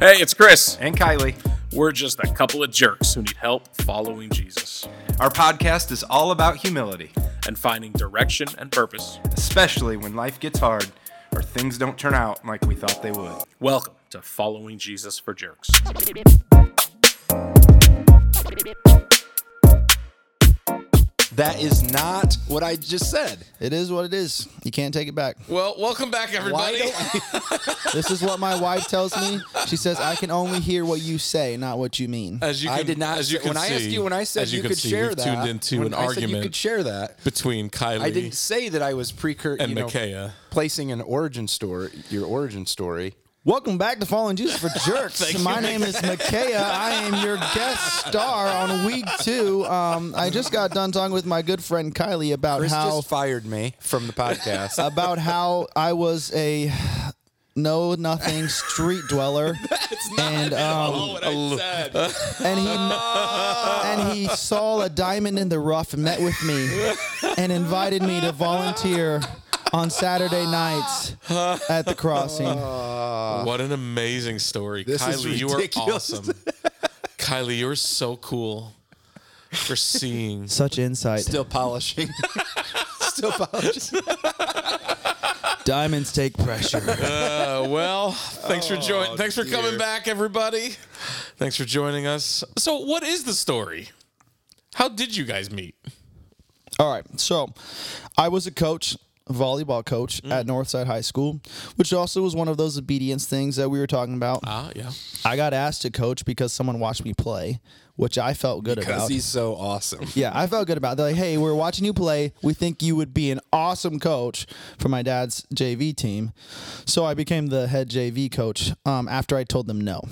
Hey, it's Chris. and Kylie. We're just a couple of jerks who need help following Jesus Our podcast is all about humility, and finding direction and purpose. especially when life gets hard or things don't turn out like we thought they would. Welcome to Following Jesus for Jerks. That is not what I just said. It is what it is. You can't take it back. Well, welcome back, everybody. This is what my wife tells me. She says, I can only hear what you say, not what you mean. As you I can, did not. As you say- can when I see, asked you, when I said as you, could see, share we've that, tuned into when an I said argument you could share that. between Kylie I didn't say that I was precur and you know, Micaiah. placing an origin story, your origin story. Welcome back to Following Jesus for Jerks. my name is Micaiah. I am your guest star on week two. Um, I just got done talking with my good friend Kylie about Chris how just fired me from the podcast. about how I was a no nothing street dweller. and um, and he and he saw a diamond in the rough and met with me and invited me to volunteer on Saturday nights at the crossing. what an amazing story, This is Kylie. You are ridiculous. awesome. Kylie, you're so cool for seeing. Such insight. Still polishing. Still polishing. Diamonds take pressure. Uh, well, thanks for joining. Thanks for coming dear. back, everybody. Thanks for joining us. So, what is the story? How did you guys meet? All right. So, I was a coach, a volleyball coach at Northside High School, which also was one of those obedience things that we were talking about. Ah, yeah. I got asked to coach because someone watched me play, which I felt good Because about. he's so awesome. Yeah, I felt good about. It. They're like, "Hey, we're watching you play. We think you would be an awesome coach for my dad's JV team." So I became the head JV coach um, after I told them no.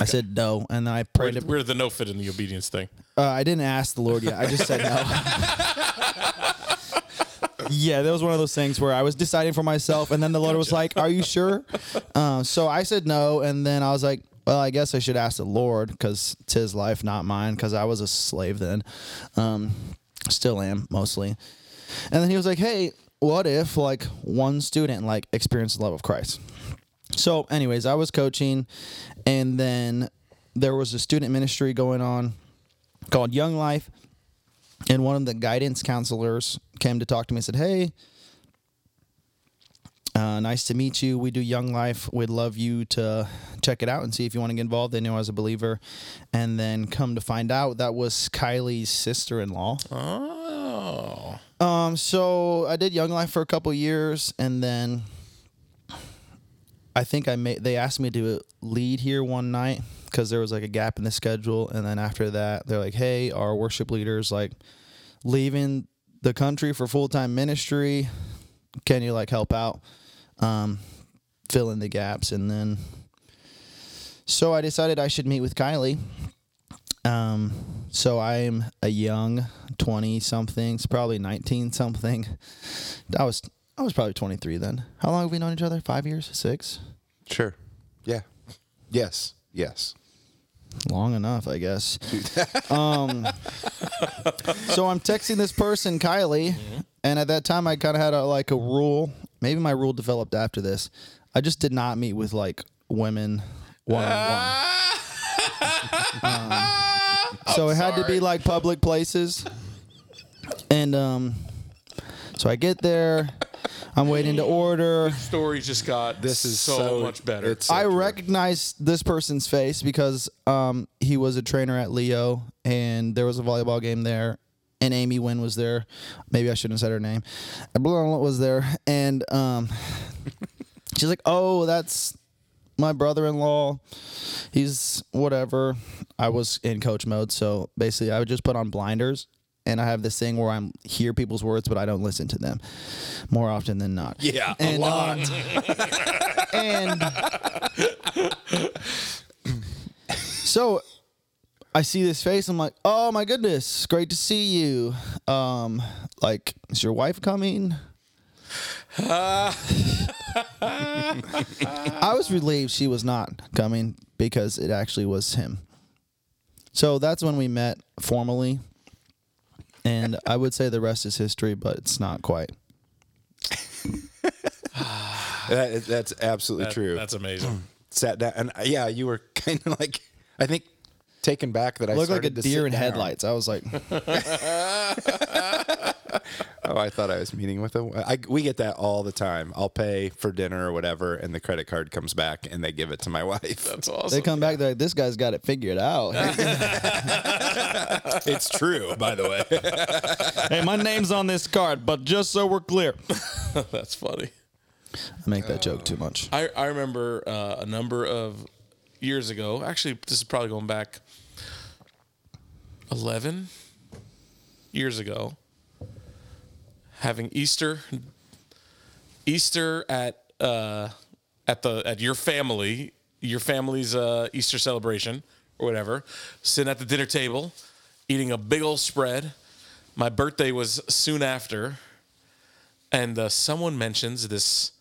I said no, and then I prayed. where did the no fit in the obedience thing? Uh, I didn't ask the Lord yet. I just said no. yeah, that was one of those things where I was deciding for myself, and then the Lord was like, "Are you sure?" Uh, so I said no, and then I was like, "Well, I guess I should ask the Lord because it's His life, not mine." Because I was a slave then, um, still am mostly. And then He was like, "Hey, what if like one student like experienced the love of Christ?" So, anyways, I was coaching, and then there was a student ministry going on called Young Life. And one of the guidance counselors came to talk to me and said, Hey, uh, nice to meet you. We do Young Life. We'd love you to check it out and see if you want to get involved. They knew I was a believer. And then come to find out, that was Kylie's sister in law. Oh. Um, so I did Young Life for a couple years, and then I think I made. They asked me to lead here one night because there was like a gap in the schedule, and then after that, they're like, "Hey, our worship leaders like leaving the country for full time ministry. Can you like help out, um, fill in the gaps?" And then, so I decided I should meet with Kylie. Um, so I'm a young 20 something, probably 19 something. I was I was probably 23 then. How long have we known each other? 5 years? 6? Sure. Yeah. Yes. Yes. Long enough, I guess. um So I'm texting this person Kylie, and at that time I kind of had a like a rule. Maybe my rule developed after this. I just did not meet with like women one on one. So it had to be like public places. And um so I get there, I'm waiting to order. Story just got This is so, so- much better. it's- So I true. recognize this person's face because um he was a trainer at Leo and there was a volleyball game there and Amy Wynn was there. Maybe I shouldn't have said her name. Blah was there and um she's like, "Oh, that's my brother-in-law. He's whatever." I was in coach mode, so basically I would just put on blinders and I have this thing where I'm hear people's words but I don't listen to them more often than not. Yeah. And, um, and so I see this face. I'm like, oh my goodness, great to see you. Um, like, is your wife coming? I was relieved she was not coming because it actually was him. So that's when we met formally. And I would say the rest is history, but it's not quite. That, that's absolutely That- true. That's amazing. sat down, and uh, yeah, you were kind of like, I think, taken back that I Looked like a started to deer in down. headlights. I was like, Oh, I thought I was meeting with them. I, we get that all the time. I'll pay for dinner or whatever, and the credit card comes back, and they give it to my wife. That's awesome. they come back, they're like, this guy's got it figured out. it's true, by the way. hey, my name's on this card, but just so we're clear. That's funny. I make that joke too much. I, I remember uh, a number of years ago. Actually, this is probably going back 11 years ago. Having Easter, Easter at uh, at the at your family, your family's uh, Easter celebration or whatever. Sitting at the dinner table, eating a big old spread. My birthday was soon after, and uh, someone mentions this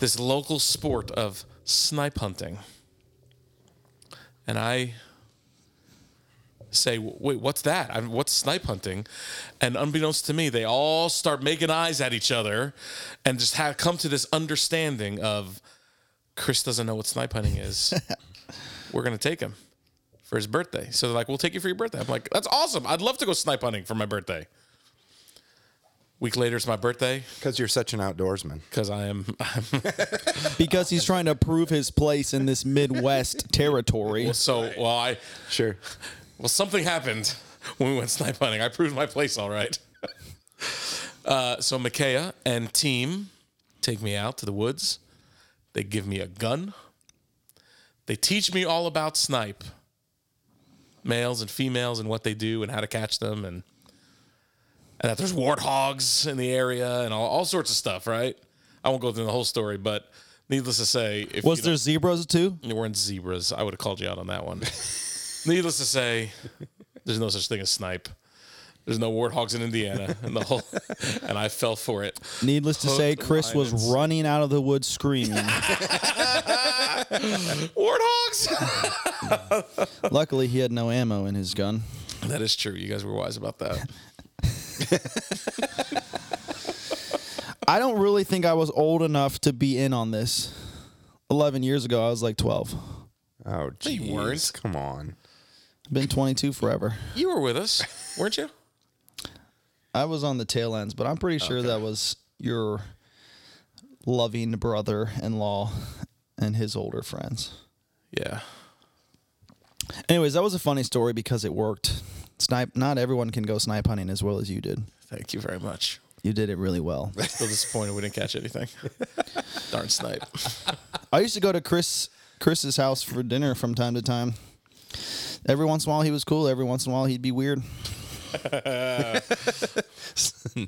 this local sport of snipe hunting. And I say, wait, what's that? I what's snipe hunting? And unbeknownst to me, they all start making eyes at each other and just have come to this understanding of Chris doesn't know what snipe hunting is. We're going to take him for his birthday. So they're like, we'll take you for your birthday. I'm like, that's awesome. I'd love to go snipe hunting for my birthday. Week later, it's my birthday Because you're such an outdoorsman. because I am I'm Because he's trying to prove his place in this Midwest territory. So, well, I Sure. Well something happened when we went snipe hunting. I proved my place all right. uh, so Micaiah and team take me out to the woods. They give me a gun. They teach me all about snipe, males and females, and what they do and how to catch them, and and that there's warthogs in the area and all, all sorts of stuff. Right? I won't go through the whole story, but needless to say, if Was you there zebras too? There weren't zebras. I would have called you out on that one. Needless to say, there's no such thing as snipe. There's no warthogs in Indiana, and the whole, and I fell for it. Needless to say, Hooked, Chris was and- running out of the woods screaming. Warthogs. Luckily, he had no ammo in his gun. that is true. You guys were wise about that. I don't really think I was old enough to be in on this. 11 years ago, I was like 12. Oh, geez. you weren't. Come on. Been 22 forever. You were with us, weren't you? I was on the tail ends, but I'm pretty sure that was your loving brother-in-law and his older friends. Yeah. Anyways, that was a funny story because it worked. Snipe. Not everyone can go snipe hunting as well as you did. Thank you very much. You did it really well. i Still disappointed we didn't catch anything. Darn snipe. I used to go to Chris Chris's house for dinner from time to time. Every once in a while he was cool. Every once in a while he'd be weird.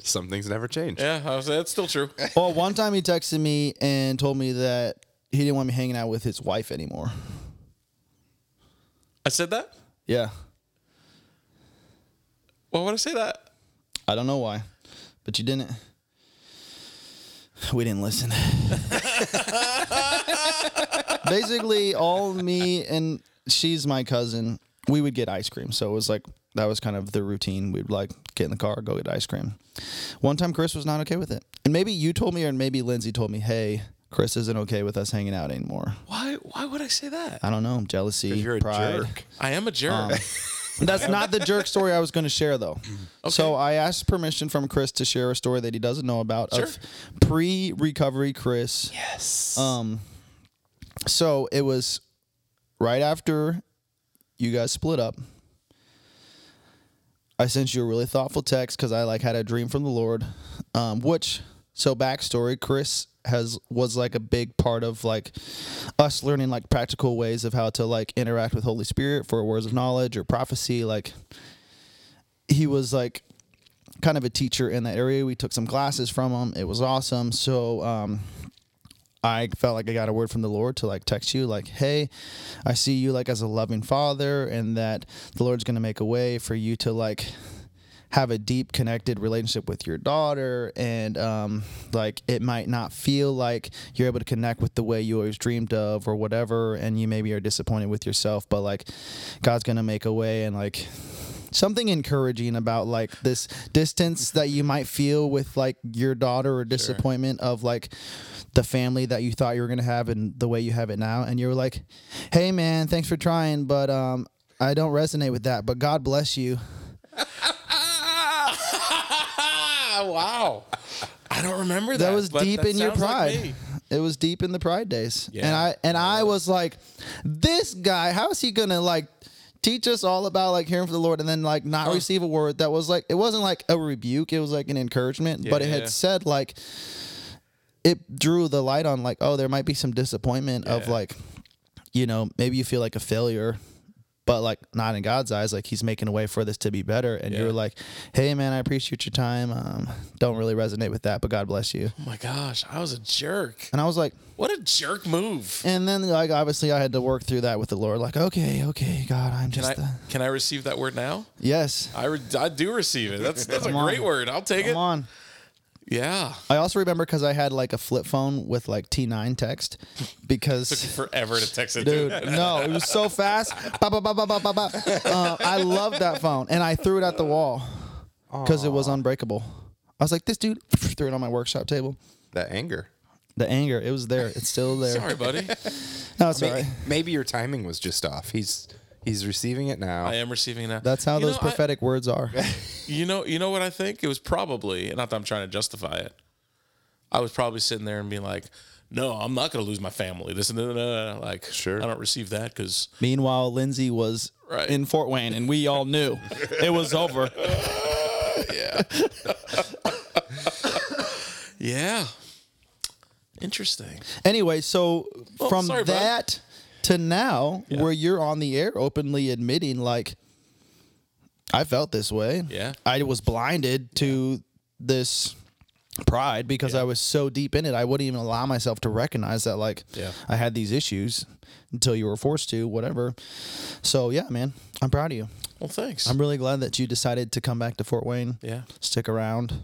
Some things never change. Yeah, I was, that's still true. Well, one time he texted me and told me that he didn't want me hanging out with his wife anymore. I said that. Yeah, Why would I say that? I don't know why, but you didn't. We didn't listen. Basically, all me and she's my cousin. We would get ice cream, so it was like that was kind of the routine. We'd like get in the car, go get ice cream. One time, Chris was not okay with it, and maybe you told me, or maybe Lindsay told me, "Hey, Chris isn't okay with us hanging out anymore." Why? Why would I say that? I don't know, jealousy, You're a pride. jerk. I am a jerk. That's not the jerk story I was going to share, though. Okay. So I asked permission from Chris to share a story that he doesn't know about Sure. of pre-recovery Chris. Yes. Um, so it was right after you guys split up. I sent you a really thoughtful text because I like had a dream from the Lord. Um, which so backstory, Chris has was like a big part of like us learning like practical ways of how to like interact with Holy Spirit for words of knowledge or prophecy. Like he was like kind of a teacher in that area. We took some classes from him. It was awesome. So um I felt like I got a word from the Lord to like text you like, "Hey, I see you like as a loving father and that the Lord's going to make a way for you to like have a deep connected relationship with your daughter and um like it might not feel like you're able to connect with the way you always dreamed of or whatever and you maybe are disappointed with yourself, but like God's to make a way and like something encouraging about like this distance that you might feel with like your daughter or disappointment of like the family that you thought you were gonna have and the way you have it now, and you were like, "Hey, man, thanks for trying, but um, I don't resonate with that. But God bless you." wow. I don't remember that. that was deep that in your sounds like pride. it was deep in the pride days. And I and I was like, this guy, how is he gonna like teach us all about like hearing from the Lord and then like not receive a word that was like it wasn't like a rebuke, it was like an encouragement, but it Yeah. had said like it drew the light on like, oh, there might be some disappointment of like, you know, maybe you feel like a failure. But like not in God's eyes, like He's making a way for this to be better, and Yeah. you're like, "Hey, man, I appreciate your time. Um, don't really resonate with that, but God bless you." Oh my gosh, I was a jerk. And I was like, What a jerk move. and then like obviously I had to work through that with the Lord. Like, okay, okay, God, I'm Can just I the can I receive that word now? yes. I, re- I do receive it. That's that's a Come on. great word. I'll take Come it. on. Yeah. I also remember because I had like a flip phone with like T9 text because. Took forever to text it. Dude, Dude. no, it was so fast. Ba, ba, ba, ba, ba, ba, ba. Uh, I loved that phone, and I threw it at the wall because it was unbreakable. I was like, this dude threw it on my workshop table. That anger. The anger, it was there. It's still there. Sorry, buddy. No, it's May- all right. Maybe your timing was just off. He's he's receiving it now. I am receiving it now. That's how You those know, I- prophetic words are. You know, you know what I think? It was probably not that I'm trying to justify it. I was probably sitting there and being like, "No, I'm not going to lose my family." This and that. Like, Sure. I don't receive that because Meanwhile, Lindsay was Right. in Fort Wayne, and we all knew it was over. yeah, Yeah. interesting. Anyway, so from sorry, bud. that to now, where you're on the air openly admitting, like, I felt this way. Yeah. I was blinded to this pride because I was so deep in it. I wouldn't even allow myself to recognize that, like, Yeah. I had these issues until you were forced to, whatever. So, yeah, man, I'm proud of you. Well, thanks. I'm really glad that you decided to come back to Fort Wayne. Yeah. Stick around.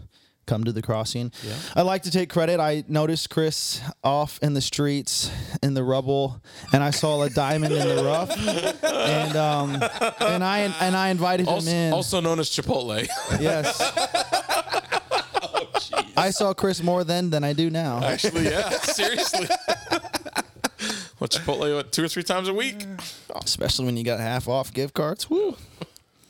Come to the crossing. Yeah. I like to take credit. I noticed Chris off in the streets in the rubble, and I saw a diamond in the rough, and um, and I and I invited also, him in. also known as Chipotle. yes. oh, I saw Chris more then than I do now. Actually, yeah. Seriously. what Chipotle? What two or three times a week? Especially when you got half off gift cards. Woo.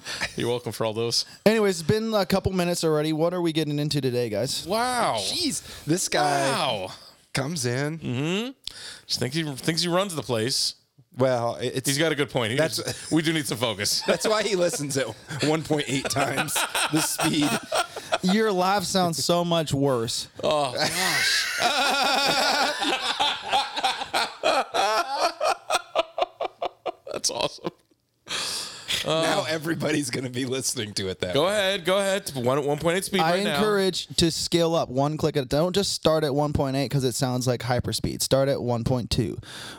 You're welcome for all those. Anyways, it's been a couple minutes already. What are we getting into today, guys? Wow. Jeez, this guy Wow. comes in. Mm-hmm. Just think he thinks he runs the place. Well, it- it's He's got a good point. He That's- just- we do need some focus. that's why he listens at 1.8 times the speed. Your laugh sounds so much worse. Oh gosh. That's awesome. Uh, now everybody's gonna be listening to it that Go way. ahead. Go ahead. One one point eight speed I right now. encourage to scale up one click at a Don't just start at 1.8 because it sounds like hyperspeed. Start at 1.2,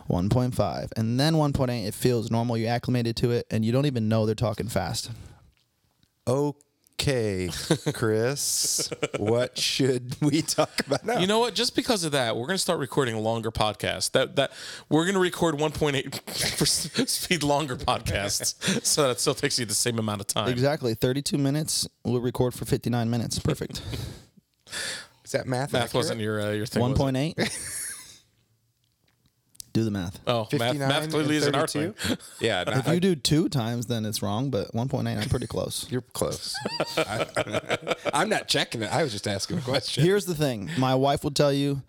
1.5, and then 1.8. It feels normal. You acclimated to it, and you don't even know they're talking fast. Okay, Chris, what should we talk about now? You know what? Just because of that, we're going to start recording a longer podcast. That that we're going to record 1.8 speed longer podcasts, so that it still takes you the same amount of time. Exactly. 32 minutes. We'll record for 59 minutes. Perfect. Is that math? Math accurate? wasn't your uh, your thing. 1.8. Do the math. Oh, math, 59 math clearly and isn't our 32? thing. Yeah, no, If I- you do two times, then it's wrong, but 1.8, I'm pretty close. you're close. I, am not checking it. I was just asking a question. Here's the thing my wife will tell you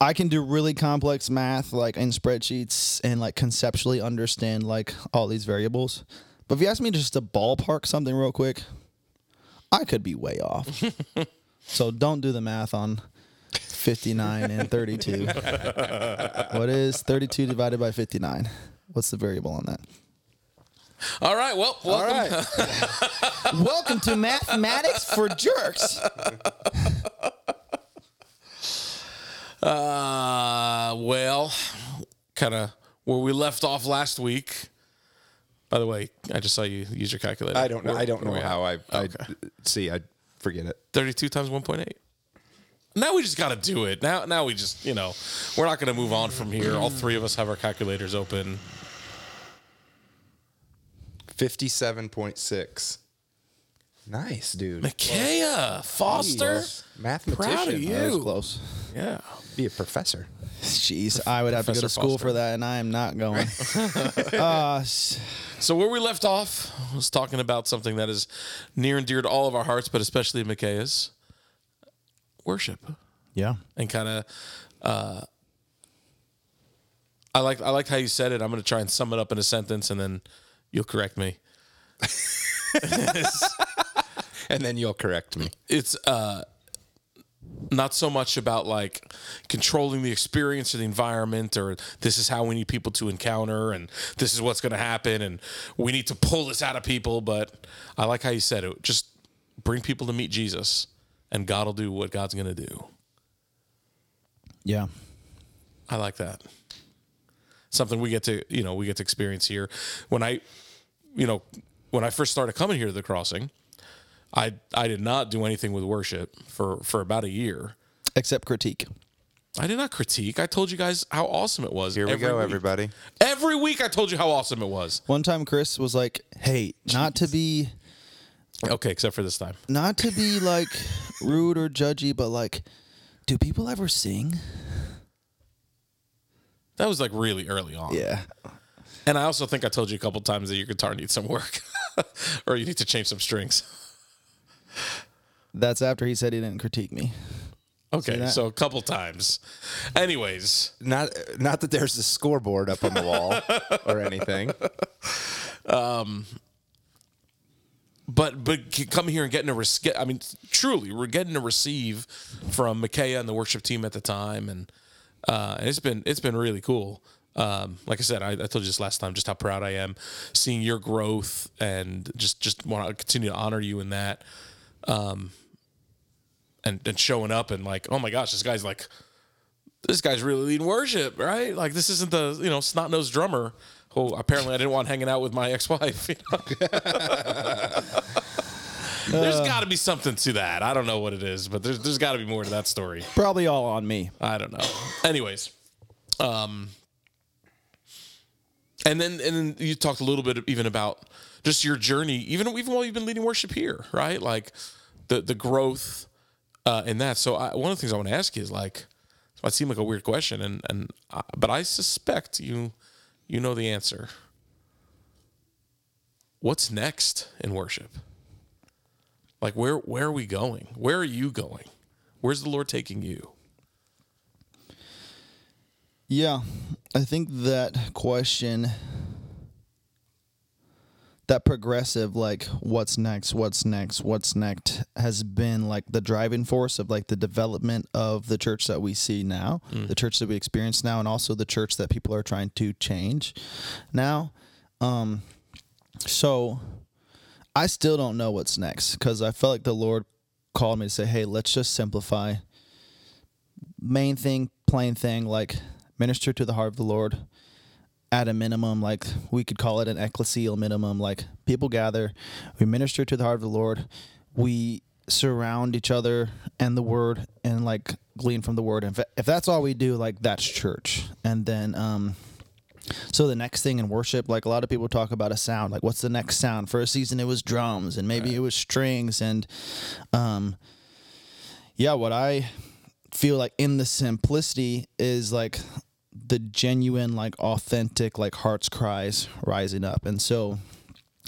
I can do really complex math like in spreadsheets and like conceptually understand like all these variables. But if you ask me just to ballpark something real quick, I could be way off. so don't do the math on 59 and 32. what is 32 divided by 59? What's the variable on that? All right. Well, All welcome. right. Welcome to Mathematics for Jerks. Uh, well, kind of where we left off last week. By the way, I just saw you use your calculator. I don't know. Where- I don't know how at? I, I Okay. see. I forget it. 32 times 1.8. Now we just got to do it. Now, now we just, you know, we're not going to move on from here. All three of us have our calculators open. 57.6. Nice, dude. Micaiah Foster. Jeez. Mathematician. Proud of That you. That was close. Yeah. Be a professor. Jeez, I would have to go to Professor school Foster. for that, and I am not going. uh, s- So where we left off was talking about something that is near and dear to all of our hearts, but especially Micaiah's worship. yeah. and kind of uh I like I like how you said it. I'm going to try and sum it up in a sentence and then you'll correct me. And then you'll correct me. It's uh not so much about like controlling the experience or the environment or this is how we need people to encounter and this is what's going to happen and we need to pull this out of people but I like how you said it just bring people to meet Jesus and God will do what God's going to do. Yeah. I like that. Something we get to, you know, we get to experience here. When I, you know, when I first started coming here to the crossing, I I did not do anything with worship for for about a year. Except critique. I did not critique. I told you guys how awesome it was. Here we go, week. everybody. Every week I told you how awesome it was. One time, Chris was like, "Hey, not to be, Okay, except for this time. not to be like rude or judgy, but like, do people ever sing?" That was like really early on. Yeah. And I also think I told you a couple times that your guitar needs some work, or you need to change some strings. That's after he said he didn't critique me. Okay, so a couple times. Anyways, Not not that there's a scoreboard up on the wall or anything. Um, but but coming here and getting a get- I mean, truly, we're getting to receive from Micaiah and the worship team at the time, and uh, it's been it's been really cool. Um, like I said, I, I told you this last time, just how proud I am seeing your growth, and just just want to continue to honor you in that, um, and and showing up and like, oh my gosh, this guy's like, this guy's really leading worship, right? Like this isn't the you know snot nosed drummer. Who apparently I didn't want hanging out with my ex wife. You know? There's got to be something to that. I don't know what it is, but there's there's got to be more to that story. Probably all on me. I don't know. Anyways, um, and then and then you talked a little bit even about just your journey, even even while you've been leading worship here, right? Like the the growth uh, in that. So I, one of the things I want to ask you is like, it might seem like a weird question, and and uh, but I suspect you you know the answer. What's next in worship? Like where where are we going? Where are you going? Where's the Lord taking you? Yeah, I think that question, that progressive, like, what's next, what's next, what's next, has been like the driving force of like the development of the church that we see now, the church that we experience now, and also the church that people are trying to change now. Um, so I still don't know what's next because I felt like the Lord called me to say, hey, let's just simplify. Main thing, plain thing, like minister to the heart of the Lord at a minimum, like we could call it an ecclesial minimum, like people gather, we minister to the heart of the Lord, we surround each other and the word and like glean from the word. And if, if that's all we do, like that's church. And then, um, so the next thing in worship, like a lot of people talk about a sound, like what's the next sound? For a season, it was drums, and maybe it was strings, and um, yeah, what I feel like in the simplicity is like the genuine, like authentic, like heart's cries rising up, and so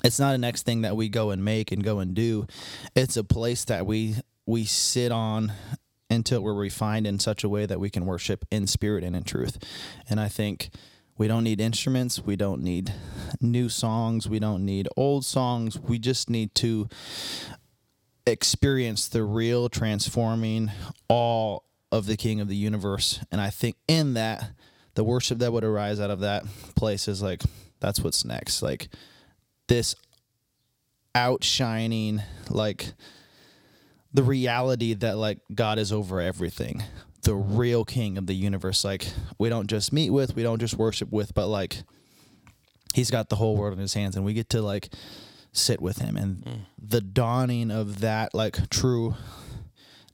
it's not a next thing that we go and make and go and do. It's a place that we we sit on until we're refined in such a way that we can worship in spirit and in truth. And I think we don't need instruments, we don't need new songs, we don't need old songs. We just need to experience the real transforming all of the king of the universe. And I think in that the worship that would arise out of that place is like that's what's next. Like this outshining like the reality that like God is over everything. The real king of the universe like we don't just meet with, we don't just worship with, but like he's got the whole world in his hands and we get to like sit with him and mm. the dawning of that like true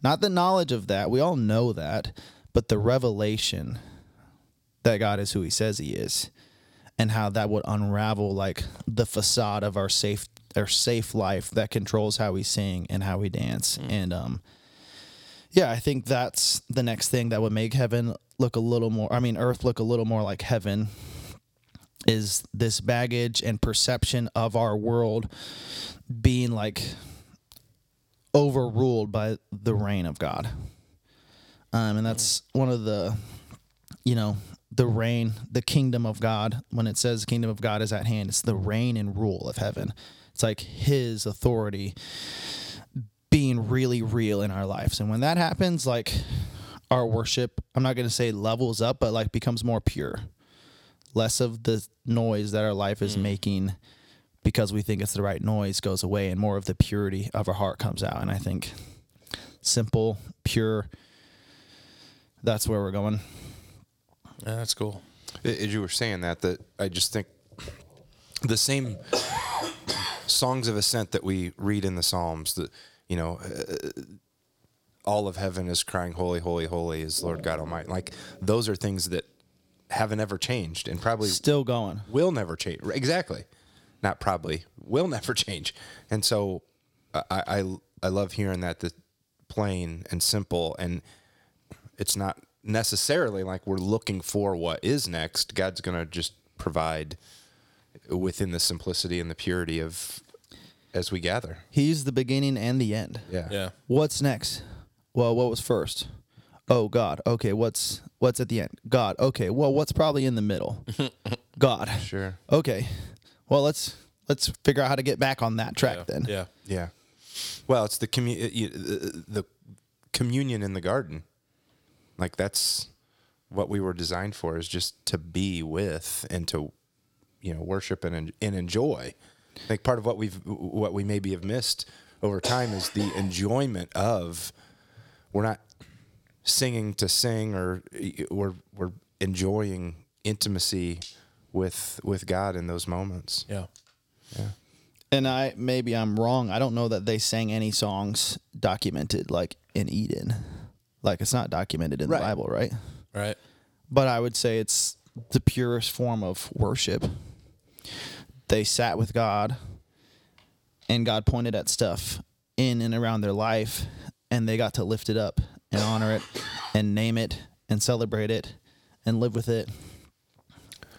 not the knowledge of that, we all know that, but the revelation that God is who he says he is and how that would unravel like the facade of our safe our safe life that controls how we sing and how we dance. And um yeah i think that's the next thing that would make heaven look a little more i mean earth look a little more like heaven is this baggage and perception of our world being like overruled by the reign of god. Um, and that's one of the you know the reign the kingdom of god. When it says kingdom of god is at hand it's the reign and rule of heaven. It's like his authority being really real in our lives. And when that happens like our worship i'm not going to say levels up but like becomes more pure. Less of the noise that our life is hmm. making because we think it's the right noise goes away and more of the purity of our heart comes out. And i think simple pure that's where we're going Yeah, that's cool. As you were saying that, that I just think the same songs of ascent that we read in the Psalms, that you know, uh, all of heaven is crying, "Holy, holy, holy is Lord God Almighty." Like those are things that haven't ever changed, and probably still going will never change. Exactly, not probably will never change. And so, I I, I love hearing that the plain and simple, and it's not necessarily like we're looking for what is next. God's gonna just provide within the simplicity and the purity of as we gather. He's the beginning and the end. Yeah, Yeah. What's next? Well, what was first? Oh God. Okay, what's what's at the end? God. Okay. Well, what's probably in the middle? God. sure. Okay. Well, let's let's figure out how to get back on that track Yeah. then. Yeah. Yeah. Well, it's the commu- you- the the communion in the garden. Like that's what we were designed for is just to be with and to you know worship and en- and enjoy. Like part of what we've what we maybe have missed over time is the enjoyment of we're not singing to sing or we're we're enjoying intimacy with with God in those moments. Yeah. Yeah. And I maybe I'm wrong. I don't know that they sang any songs documented like in Eden. Like it's not documented in Right. the Bible, right? Right. But I would say it's the purest form of worship. They sat with God and God pointed at stuff in and around their life and they got to lift it up and honor it and name it and celebrate it and live with it.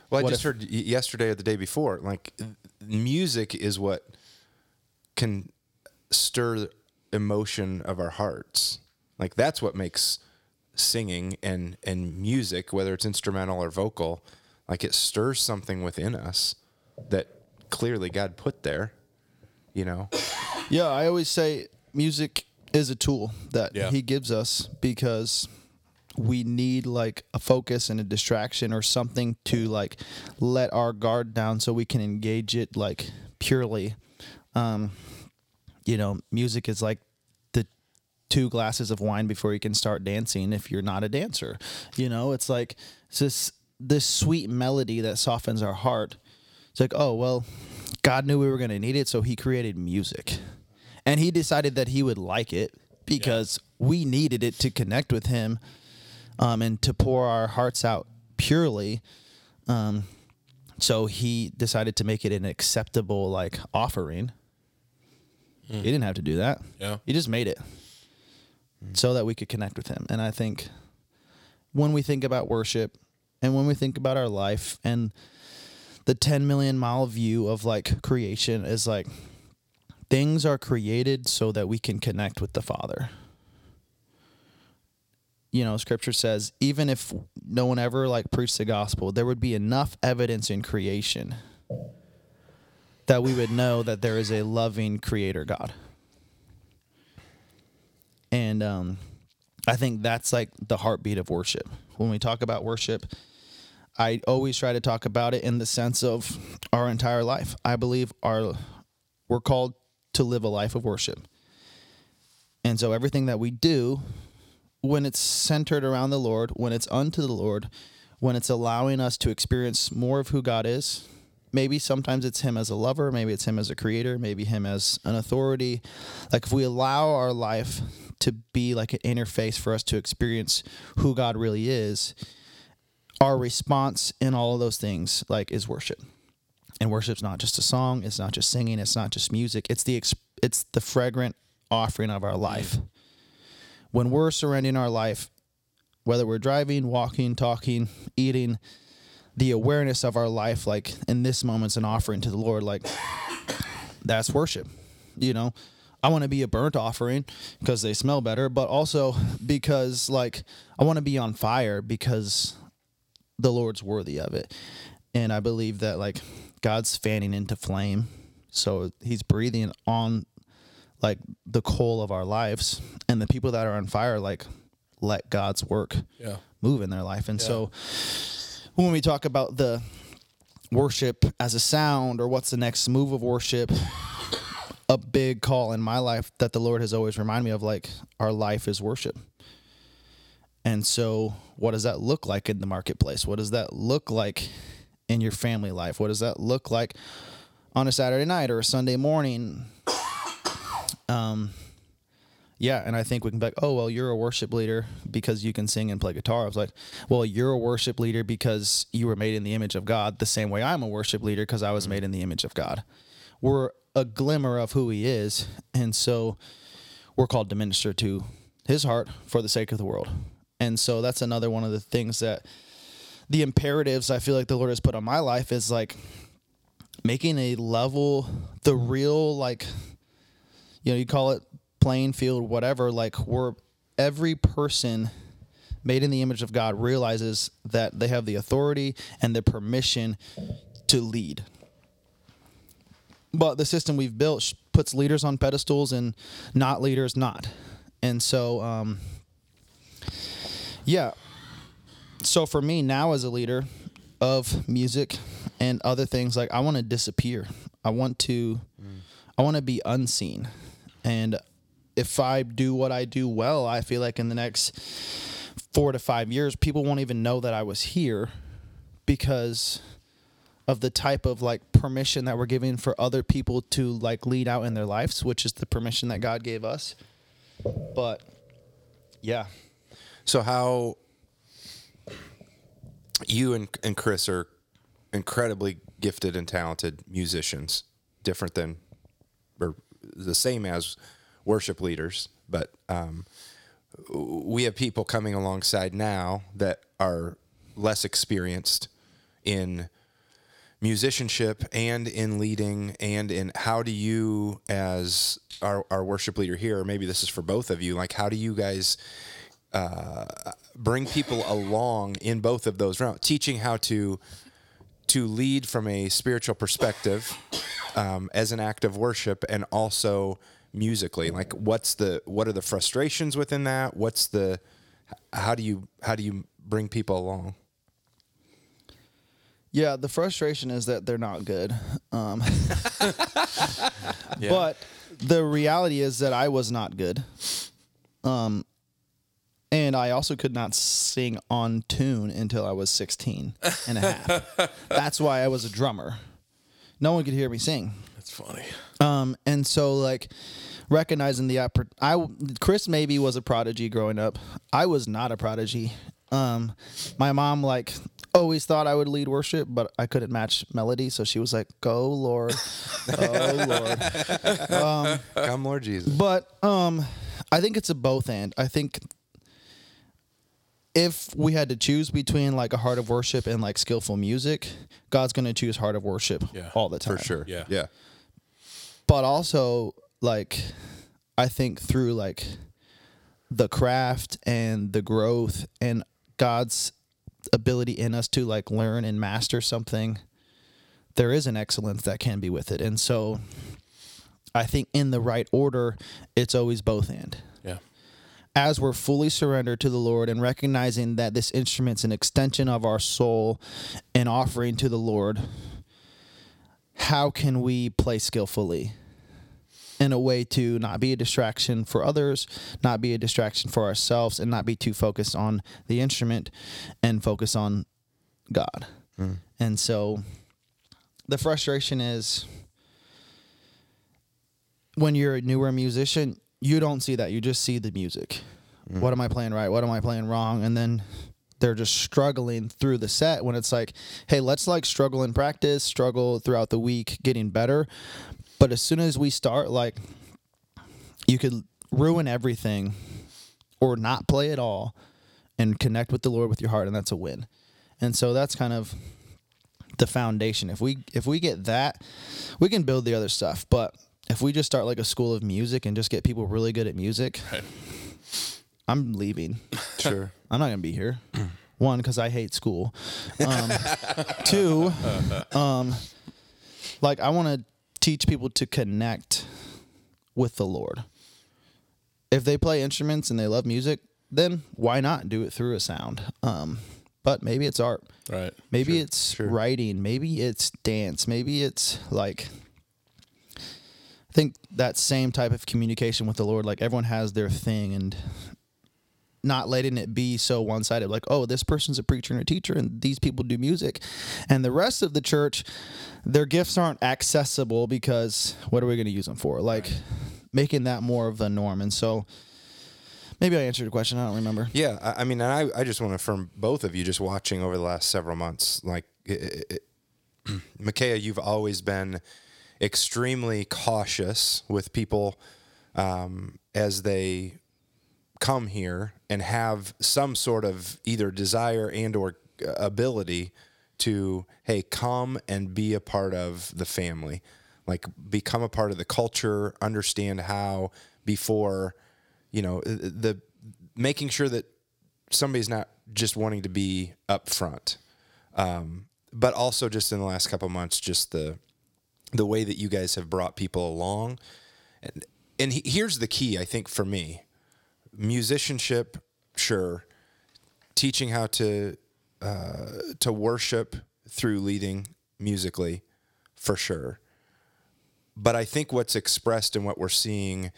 Well, I What just if- heard y- yesterday or the day before, like music is what can stir emotion of our hearts. Like that's what makes singing and and music, whether it's instrumental or vocal, like it stirs something within us that clearly God put there. You know, Yeah, I always say music is a tool that Yeah. he gives us because we need like a focus and a distraction or something to like let our guard down so we can engage it like purely. Um, you know, music is like two glasses of wine before you can start dancing if you're not a dancer. You know, it's like it's this this sweet melody that softens our heart. It's like, oh well, God knew we were gonna need it, so he created music. And he decided that he would like it because we needed it to connect with him um, and to pour our hearts out purely. Um, so he decided to make it an acceptable like offering. He didn't have to do that. Yeah. He just made it Mm. so that we could connect with him. And I think when we think about worship and when we think about our life and the 10 million mile view of like creation is like things are created so that we can connect with the Father. You know, scripture says even if no one ever like preached the gospel, there would be enough evidence in creation that we would know that there is a loving creator God. And um I think that's like the heartbeat of worship. When we talk about worship, I always try to talk about it in the sense of our entire life. I believe our we're called to live a life of worship. And so everything that we do when it's centered around the Lord, when it's unto the Lord, when it's allowing us to experience more of who God is, maybe sometimes it's him as a lover, maybe it's him as a creator, maybe him as an authority. Like if we allow our life to be like an interface for us to experience who God really is, our response in all of those things like is worship. And worship's not just a song, it's not just singing, it's not just music. It's the it's the fragrant offering of our life. When we're surrendering our life, whether we're driving, walking, talking, eating, the awareness of our life like in this moment's an offering to the Lord like that's worship. You know, I want to be a burnt offering because they smell better, but also because like I want to be on fire because the Lord's worthy of it. And I believe that like God's fanning into flame. So he's breathing on like the coal of our lives and the people that are on fire like let God's work Yeah. move in their life. And so when we talk about the worship as a sound or what's the next move of worship, a big call in my life that the Lord has always reminded me of like our life is worship. And so what does that look like in the marketplace? What does that look like in your family life? What does that look like on a Saturday night or a Sunday morning? Um yeah, and I think we can be like, oh well, you're a worship leader because you can sing and play guitar. I was like, well, you're a worship leader because you were made in the image of God, the same way I'm a worship leader because I was made in the image of God. We're a glimmer of who He is, and so we're called to minister to His heart for the sake of the world. And so that's another one of the things that the imperatives I feel like the Lord has put on my life is like making a level, the real like you know, you call it playing field, whatever, like we're every person made in the image of God realizes that they have the authority and the permission to lead. But the system we've built puts leaders on pedestals and not leaders not. And so, um, yeah. So for me now as a leader of music and other things, like I want to disappear. I want to, I want to be unseen. And if I do what I do well, I feel like in the next four to five years, people won't even know that I was here because of the type of like permission that we're giving for other people to like lead out in their lives, which is the permission that God gave us. But yeah. So how you and, and Chris are incredibly gifted and talented musicians, different than or the same as worship leaders, but um, we have people coming alongside now that are less experienced in musicianship and in leading and in how do you as our, our worship leader here or maybe this is for both of you like how do you guys uh, bring people along in both of those realms? Teaching how to to lead from a spiritual perspective um, as an act of worship and also musically. Like what's the what are the frustrations within that? What's the how do you how do you bring people along Yeah, the frustration is that they're not good. Um, But the reality is that I was not good. Um, and I also could not sing on tune until I was 16 and a half. That's why I was a drummer. No one could hear me sing. That's funny. Um, and so like recognizing the oppor- I Chris maybe was a prodigy growing up. I was not a prodigy. Um, my mom like always thought I would lead worship, but I couldn't match melody, so she was like, "Go, Lord, oh Lord." come lord jesus But um, I think it's a both and. I think if we had to choose between like a heart of worship and like skillful music, God's going to choose heart of worship Yeah, all the time for sure Yeah. yeah but also like I think through like the craft and the growth and God's ability in us to like learn and master something, there is an excellence that can be with it. And so I think in the right order, it's always both and Yeah. as we're fully surrendered to the Lord and recognizing that this instrument's an extension of our soul and offering to the Lord, how can we play skillfully in a way to not be a distraction for others, not be a distraction for ourselves, and not be too focused on the instrument and focus on God? Mm. And so the frustration is when you're a newer musician, you don't see that. You just see the music. Mm. What am I playing right? What am I playing wrong? And then they're just struggling through the set when it's like, hey, let's like struggle in practice, struggle throughout the week, getting better. But as soon as we start, like, you could ruin everything or not play at all and connect with the Lord with your heart, and that's a win. And so that's kind of the foundation. If we if we get that, we can build the other stuff. But if we just start like a school of music and just get people really good at music, I'm leaving. Sure. I'm not gonna be here. One, because I hate school. Um, two, um, like I want to teach people to connect with the Lord. If they play instruments and they love music, then why not do it through a sound? Um, but maybe it's art. Right. Maybe it's sure. writing. Maybe it's dance. Maybe it's like. I think that same type of communication with the Lord, like everyone has their thing, and not letting it be so one sided. Like, oh, this person's a preacher and a teacher, and these people do music, and the rest of the church, their gifts aren't accessible because what are we going to use them for? Like, making that more of the norm, and so. Maybe I answered your question. I don't remember. Yeah, I, I mean, and I, I just want to affirm both of you just watching over the last several months. Like, it, it, Micaiah, you've always been extremely cautious with people um, as they come here and have some sort of either desire and or uh, ability to hey come and be a part of the family. Like become a part of the culture understand how before you know uh, uh, the making sure that somebody's not just wanting to be up front um, but also just in the last couple months just the the way that you guys have brought people along. And and he, here's the key i think for me musicianship sure. Teaching how to uh, to worship through leading musically for sure. But i think what's expressed and what we're seeing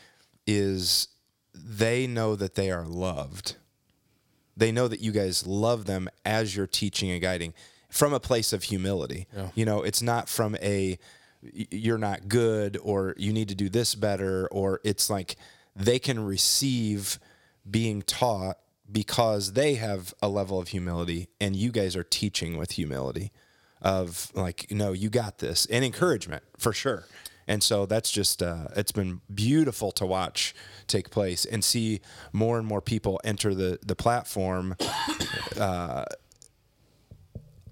is they know that they are loved. They know that you guys love them as you're teaching and guiding from a place of humility. You know it's not from a you're not good or you need to do this better or it's like they can receive being taught because they have a level of humility and you guys are teaching with humility of like no you got this and encouragement for sure. And so that's just uh, it's been beautiful to watch take place and see more and more people enter the the platform uh,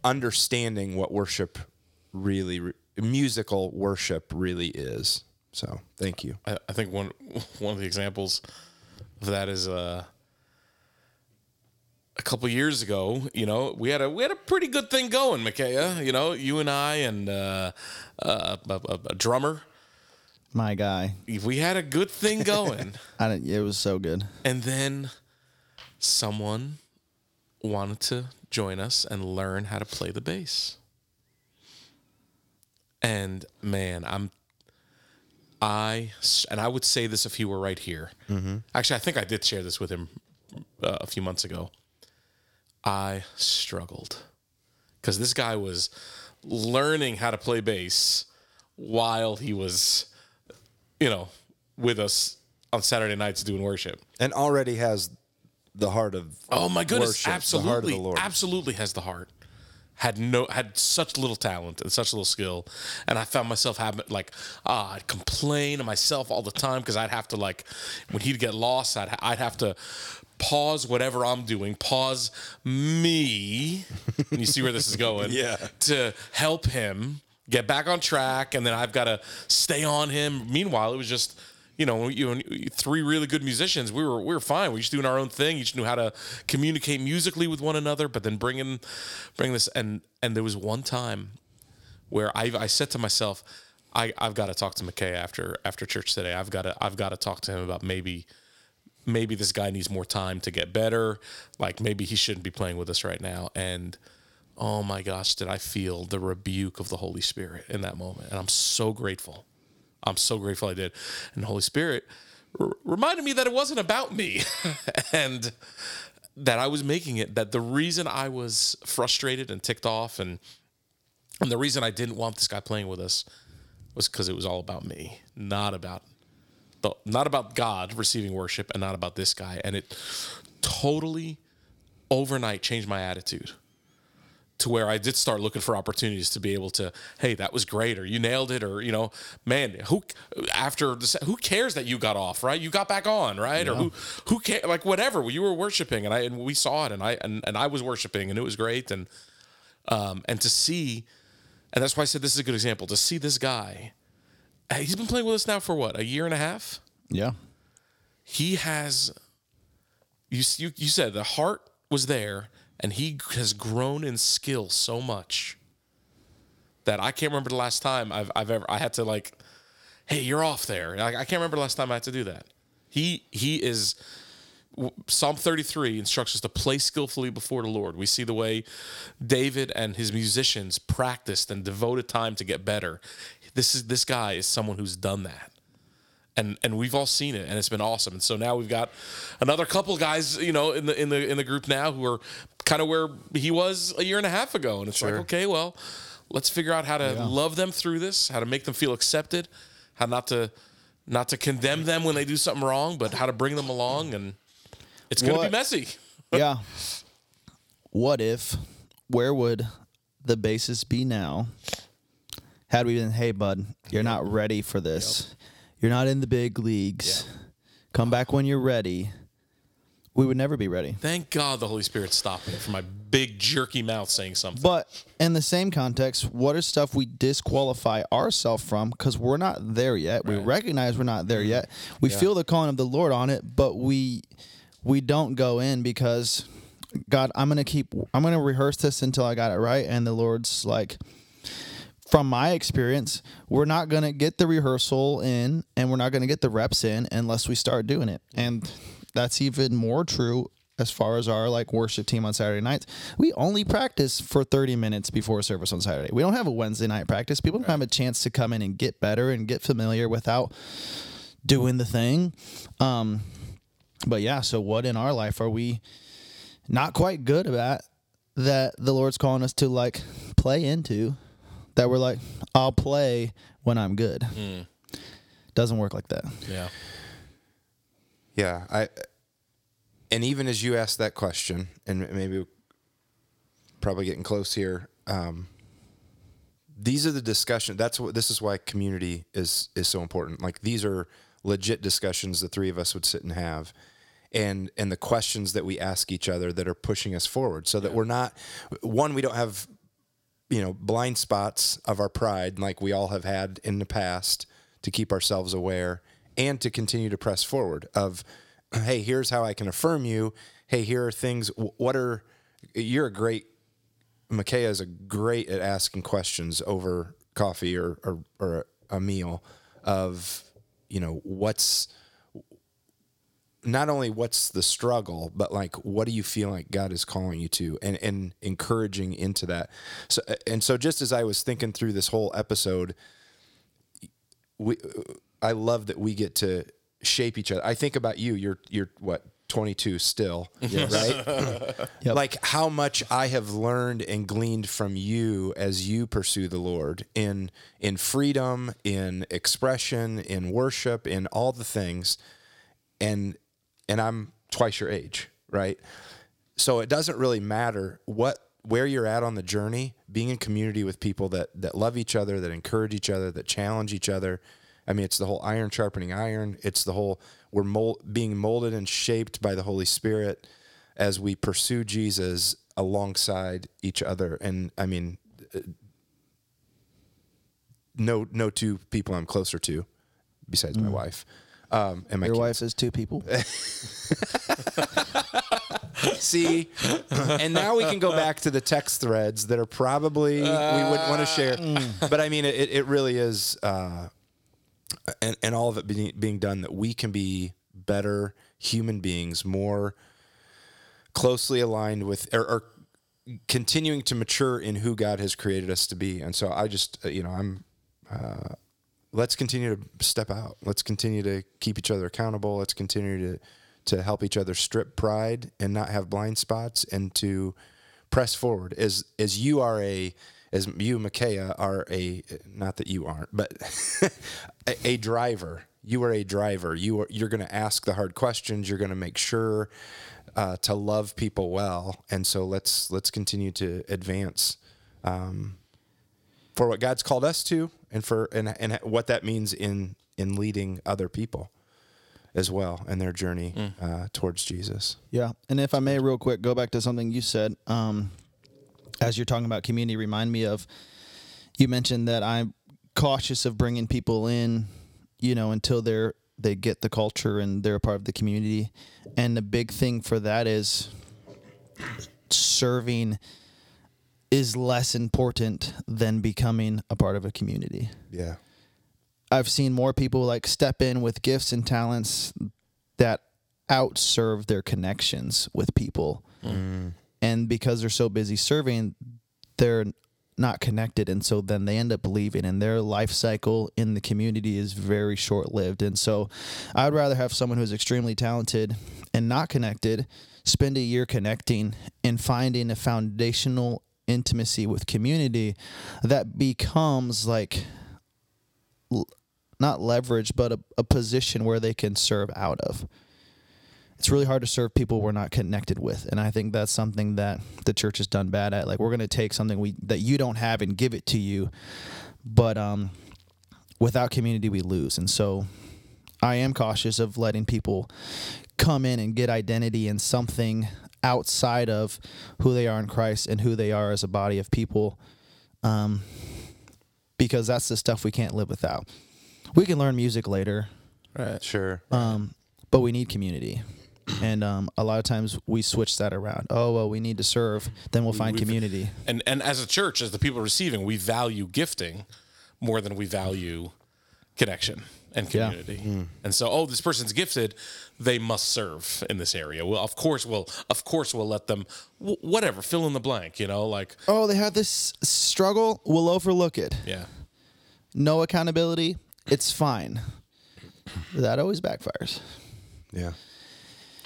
understanding what worship really re- musical worship really is. So thank you. I, I think one one of the examples of that is uh, a couple years ago. You know, we had a we had a pretty good thing going, Micaiah. You know, you and I and uh, uh, a, a, a drummer. My guy. We had a good thing going, I didn't, it was so good. and then someone wanted to join us and learn how to play the bass. And man, I'm I and I would say this if he were right here. Actually, I think I did share this with him uh, a few months ago. I struggled because this guy was learning how to play bass while he was, you know, with us on Saturday nights doing worship. and already has the heart of Oh my goodness, worship, the absolutely, heart of the Lord. absolutely has the heart. Had no, had such little talent and such little skill, and I found myself having like, ah, I'd complain to myself all the time because I'd have to like, when he'd get lost, I'd I'd have to pause whatever I'm doing, pause me, and you see where this is going, Yeah. to help him get back on track, and then I've got to stay on him. Meanwhile, it was just you know, you three really good musicians. We were we were fine. We just doing our own thing. Each knew how to communicate musically with one another, but then bring in, bring this. And and there was one time where I I said to myself, I I've got to talk to McKay after after church today. I've got to I've got to talk to him about maybe maybe this guy needs more time to get better. Like maybe he shouldn't be playing with us right now. And oh my gosh, did I feel the rebuke of the Holy Spirit in that moment? And I'm so grateful. I'm so grateful I did. And Holy Spirit r- reminded me that it wasn't about me and that I was making it, that the reason I was frustrated and ticked off and and the reason I didn't want this guy playing with us was because it was all about me, not about the not about God receiving worship and not about this guy. And it totally overnight changed my attitude to where I did start looking for opportunities to be able to, hey, that was great, or you nailed it, or you know, man, who after the, who cares that you got off, right? You got back on, right? Or who who care like whatever you were worshiping, and I and we saw it, and I and, and I was worshiping, and it was great, and um and to see, and that's why I said this is a good example to see this guy. He's been playing with us now for what a year and a half. Yeah. He has. You you you said the heart was there, and he has grown in skill so much that I can't remember the last time I've I've ever I had to like, hey, you're off there. Like I can't remember the last time I had to do that. He he is. Psalm 33 instructs us to play skillfully before the Lord. We see the way David and his musicians practiced and devoted time to get better. This is this guy is someone who's done that and and we've all seen it and it's been awesome and so now we've got another couple guys you know in the in the in the group now who are kind of where he was a year and a half ago and it's like okay well let's figure out how to love them through this how to make them feel accepted how not to not to condemn them when they do something wrong but how to bring them along and it's going to be messy yeah. What if, where would the basis be now? Had we been, hey, bud, you're not ready for this. You're not in the big leagues. Come back when you're ready. We would never be ready. thank god the holy spirit stopped me from my big jerky mouth saying something But in the same context, what is stuff we disqualify ourselves from because we're not there yet? We recognize we're not there yet. We feel the calling of the Lord on it, but we we don't go in because God, I'm gonna keep I'm gonna rehearse this until I got it right. And the Lord's like from my experience, we're not going to get the rehearsal in and we're not going to get the reps in unless we start doing it. And that's even more true as far as our like worship team on Saturday nights. We only practice for 30 minutes before service on Saturday. We don't have a Wednesday night practice. People don't have a chance to come in and get better and get familiar without doing the thing. Um but yeah, so what in our life are we not quite good at that the Lord's calling us to like play into that we're like, I'll play when I'm good. Doesn't work like that. yeah Yeah, I and even as you asked that question, and maybe probably getting close here. Um, these are the discussion. That's what this is why community is is so important. Like these are legit discussions the three of us would sit and have, and and the questions that we ask each other that are pushing us forward, so that we're not one. We don't have you know blind spots of our pride like we all have had in the past to keep ourselves aware and to continue to press forward of hey here's how i can affirm you hey here are things what are you're a great Micaiah is a great at asking questions over coffee or, or, or a meal of you know what's not only what's the struggle, but like what do you feel like God is calling you to, and and encouraging into that. So and so, just as I was thinking through this whole episode, we I love that we get to shape each other. I think about you. You're you're what 22 still, right? Like how much I have learned and gleaned from you as you pursue the Lord in in freedom, in expression, in worship, in all the things and and I'm twice your age, right? So it doesn't really matter what where you're at on the journey, being in community with people that that love each other, that encourage each other, that challenge each other. I mean, it's the whole iron sharpening iron. It's the whole we're mold, being molded and shaped by the Holy Spirit as we pursue Jesus alongside each other. And I mean, uh, no no two people I'm closer to besides my wife. Um, and my Your kids. wife is two people. See, and now we can go back to the text threads that are probably we wouldn't want to share. But I mean, it, it really is, uh, and, and all of it being, being done that we can be better human beings, more closely aligned with, or, or continuing to mature in who God has created us to be. And so I just, uh, you know, I'm, uh, let's continue to step out. Let's continue to keep each other accountable. Let's continue to to help each other strip pride and not have blind spots and to press forward as as you are a as you Micaiah are a not that you aren't but a, a driver. You are a driver. You are you're going to ask the hard questions. You're going to make sure uh, to love people well, and so let's let's continue to advance um, for what God's called us to, and for and and what that means in in leading other people as well in their journey uh, towards Jesus. Yeah, and if I may, real quick, go back to something you said. Um, as you're talking about community, remind me of you mentioned that I'm cautious of bringing people in, you know, until they're they get the culture and they're a part of the community. And the big thing for that is serving is less important than becoming a part of a community. Yeah. I've seen more people like step in with gifts and talents that outserve their connections with people. Mm. And because they're so busy serving, they're not connected. And so then they end up leaving, and their life cycle in the community is very short lived. And so I'd rather have someone who's extremely talented and not connected spend a year connecting and finding a foundational intimacy with community that becomes like not leverage, but a, a position where they can serve out of. It's really hard to serve people we're not connected with, and I think that's something that the church has done bad at. Like we're going to take something we that you don't have and give it to you, but um, without community we lose. And so, I am cautious of letting people come in and get identity in something outside of who they are in Christ and who they are as a body of people, um, because that's the stuff we can't live without. We can learn music later, Right. Sure. um, but we need community. And um, a lot of times we switch that around. Oh well, we need to serve, then we'll find We've- community. And and as a church, as the people receiving, we value gifting more than we value connection and Yeah. community. And so, oh, this person's gifted; they must serve in this area. Well, of course, we'll of course we'll let them wh- whatever fill in the blank. You know, like Oh, they have this struggle. We'll overlook it. yeah, No accountability. It's fine. That always backfires. Yeah.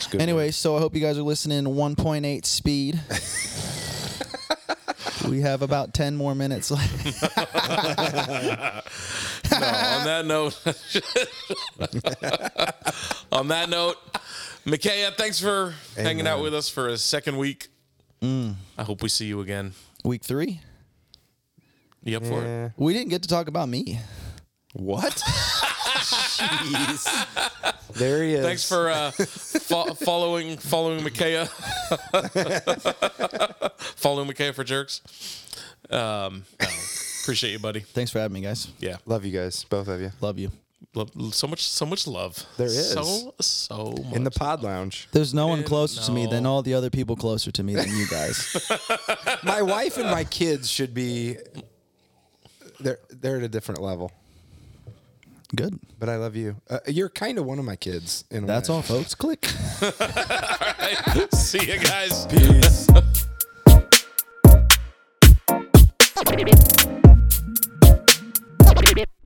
It's good. Anyway, so I hope you guys are listening 1.8 speed. we have about 10 more minutes left. No, on that note, on that note, Micaiah, thanks for hanging out with us for a second week. Mm. I hope we see you again. Week three. You up for it? We didn't get to talk about me. What? Jeez. There he is. Thanks for uh, fo- following following Micaiah. following Micaiah for jerks. Um, no, appreciate you, buddy. Thanks for having me, guys. Yeah, Love you guys, both of you. Love you. Love, so much, so much love. There is. so so much. In the pod lounge. There's no one And closer to me than no. all the other people closer to me than you guys. My wife and my kids should be they're they're at a different level. Good. But I love you. Uh, you're kind of one of my kids. In That's all, folks. Click. all right. See you guys. Peace. Beep, beep.